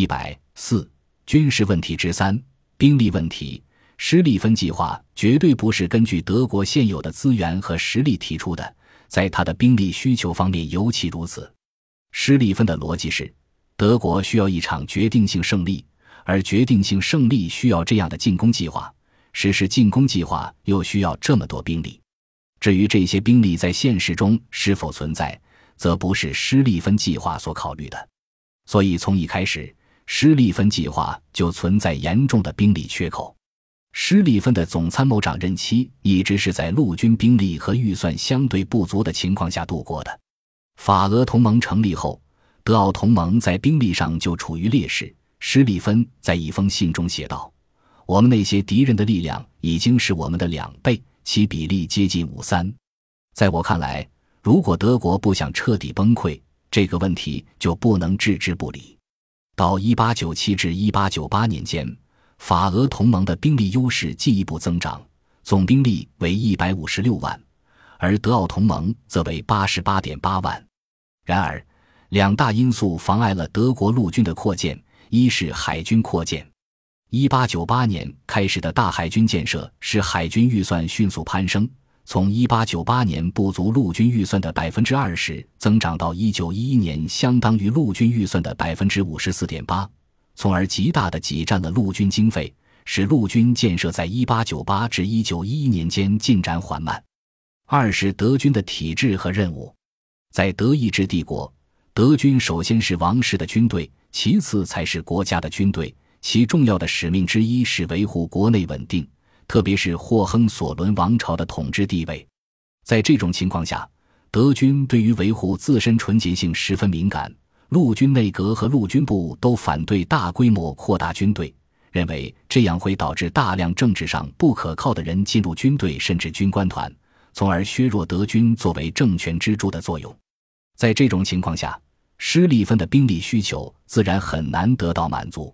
一百四军事问题之三兵力问题。施利芬计划绝对不是根据德国现有的资源和实力提出的，在他的兵力需求方面尤其如此。施利芬的逻辑是，德国需要一场决定性胜利，而决定性胜利需要这样的进攻计划，实施进攻计划又需要这么多兵力。至于这些兵力在现实中是否存在，则不是施利芬计划所考虑的。所以，从一开始，施利芬计划就存在严重的兵力缺口。施利芬的总参谋长任期一直是在陆军兵力和预算相对不足的情况下度过的。法俄同盟成立后，德奥同盟在兵力上就处于劣势。施利芬在一封信中写道：“我们那些敌人的力量已经是我们的两倍，其比例接近五三。在我看来，如果德国不想彻底崩溃，这个问题就不能置之不理。”到一八九七至一八九八年间。法俄同盟的兵力优势进一步增长，总兵力为一百五十六万，而德奥同盟则为八十八点八万。然而，两大因素妨碍了德国陆军的扩建：一是海军扩建。一八九八年开始的大海军建设使海军预算迅速攀升，从一八九八年不足陆军预算的百分之二十增长到一九一一年相当于陆军预算的百分之五十四点八。从而极大地挤占了陆军经费，使陆军建设在1898至1911年间进展缓慢。二是德军的体制和任务，在德意志帝国，德军首先是王室的军队，其次才是国家的军队。其重要的使命之一是维护国内稳定，特别是霍亨索伦王朝的统治地位。在这种情况下，德军对于维护自身纯洁性十分敏感。陆军内阁和陆军部都反对大规模扩大军队，认为这样会导致大量政治上不可靠的人进入军队甚至军官团，从而削弱德军作为政权支柱的作用。在这种情况下，施利芬的兵力需求自然很难得到满足。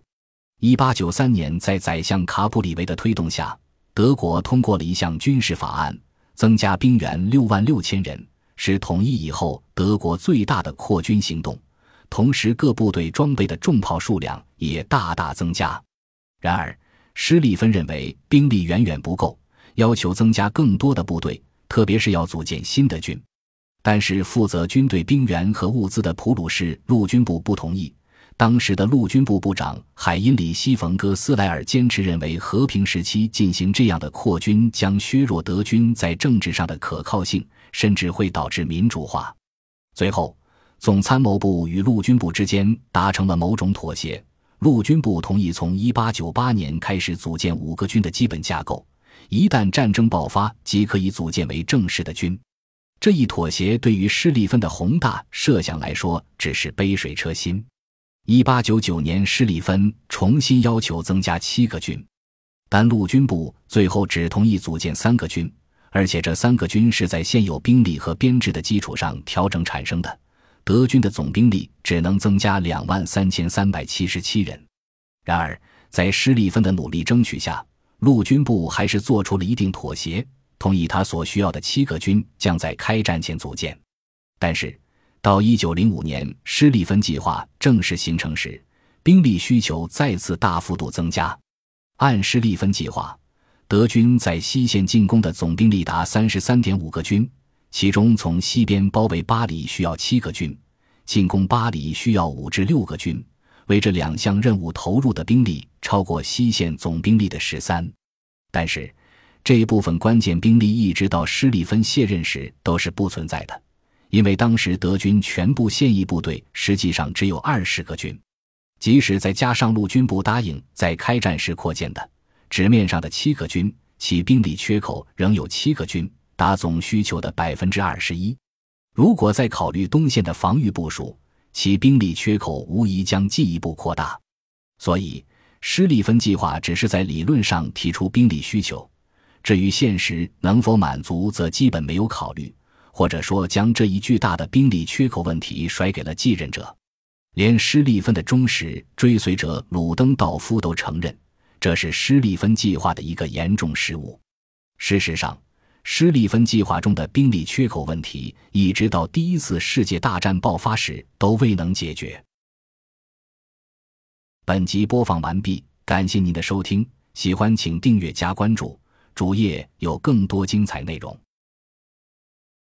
一八九三年，在宰相卡普里维的推动下，德国通过了一项军事法案，增加兵员六万六千人，是统一以后德国最大的扩军行动。同时，各部队装备的重炮数量也大大增加。然而，施利芬认为兵力远远不够，要求增加更多的部队，特别是要组建新的军。但是，负责军队兵员和物资的普鲁士陆军部不同意。当时的陆军部部长海因里希·冯·哥斯莱尔坚持认为，和平时期进行这样的扩军将削弱德军在政治上的可靠性，甚至会导致民主化。最后。总参谋部与陆军部之间达成了某种妥协，陆军部同意从1898年开始组建五个军的基本架构，一旦战争爆发即可以组建为正式的军。这一妥协对于施利芬的宏大设想来说只是杯水车薪。1899年，施利芬重新要求增加七个军，但陆军部最后只同意组建三个军，而且这三个军是在现有兵力和编制的基础上调整产生的。德军的总兵力只能增加两万三千三百七十七人，然而在施利芬的努力争取下，陆军部还是做出了一定妥协，同意他所需要的七个军将在开战前组建。但是，到一九零五年施利芬计划正式形成时，兵力需求再次大幅度增加。按施利芬计划，德军在西线进攻的总兵力达三十三点五个军。其中，从西边包围巴黎需要七个军，进攻巴黎需要五至六个军。为这两项任务投入的兵力超过西线总兵力的十三。但是，这一部分关键兵力一直到施利芬卸任时都是不存在的，因为当时德军全部现役部队实际上只有二十个军。即使再加上陆军部答应在开战时扩建的纸面上的七个军，其兵力缺口仍有七个军。达总需求的百分之二十一。如果再考虑东线的防御部署，其兵力缺口无疑将进一步扩大。所以，施利芬计划只是在理论上提出兵力需求，至于现实能否满足，则基本没有考虑，或者说将这一巨大的兵力缺口问题甩给了继任者。连施利芬的忠实追随者鲁登道夫都承认，这是施利芬计划的一个严重失误。事实上。施利芬计划中的兵力缺口问题，一直到第一次世界大战爆发时都未能解决。本集播放完毕，感谢您的收听，喜欢请订阅加关注，主页有更多精彩内容。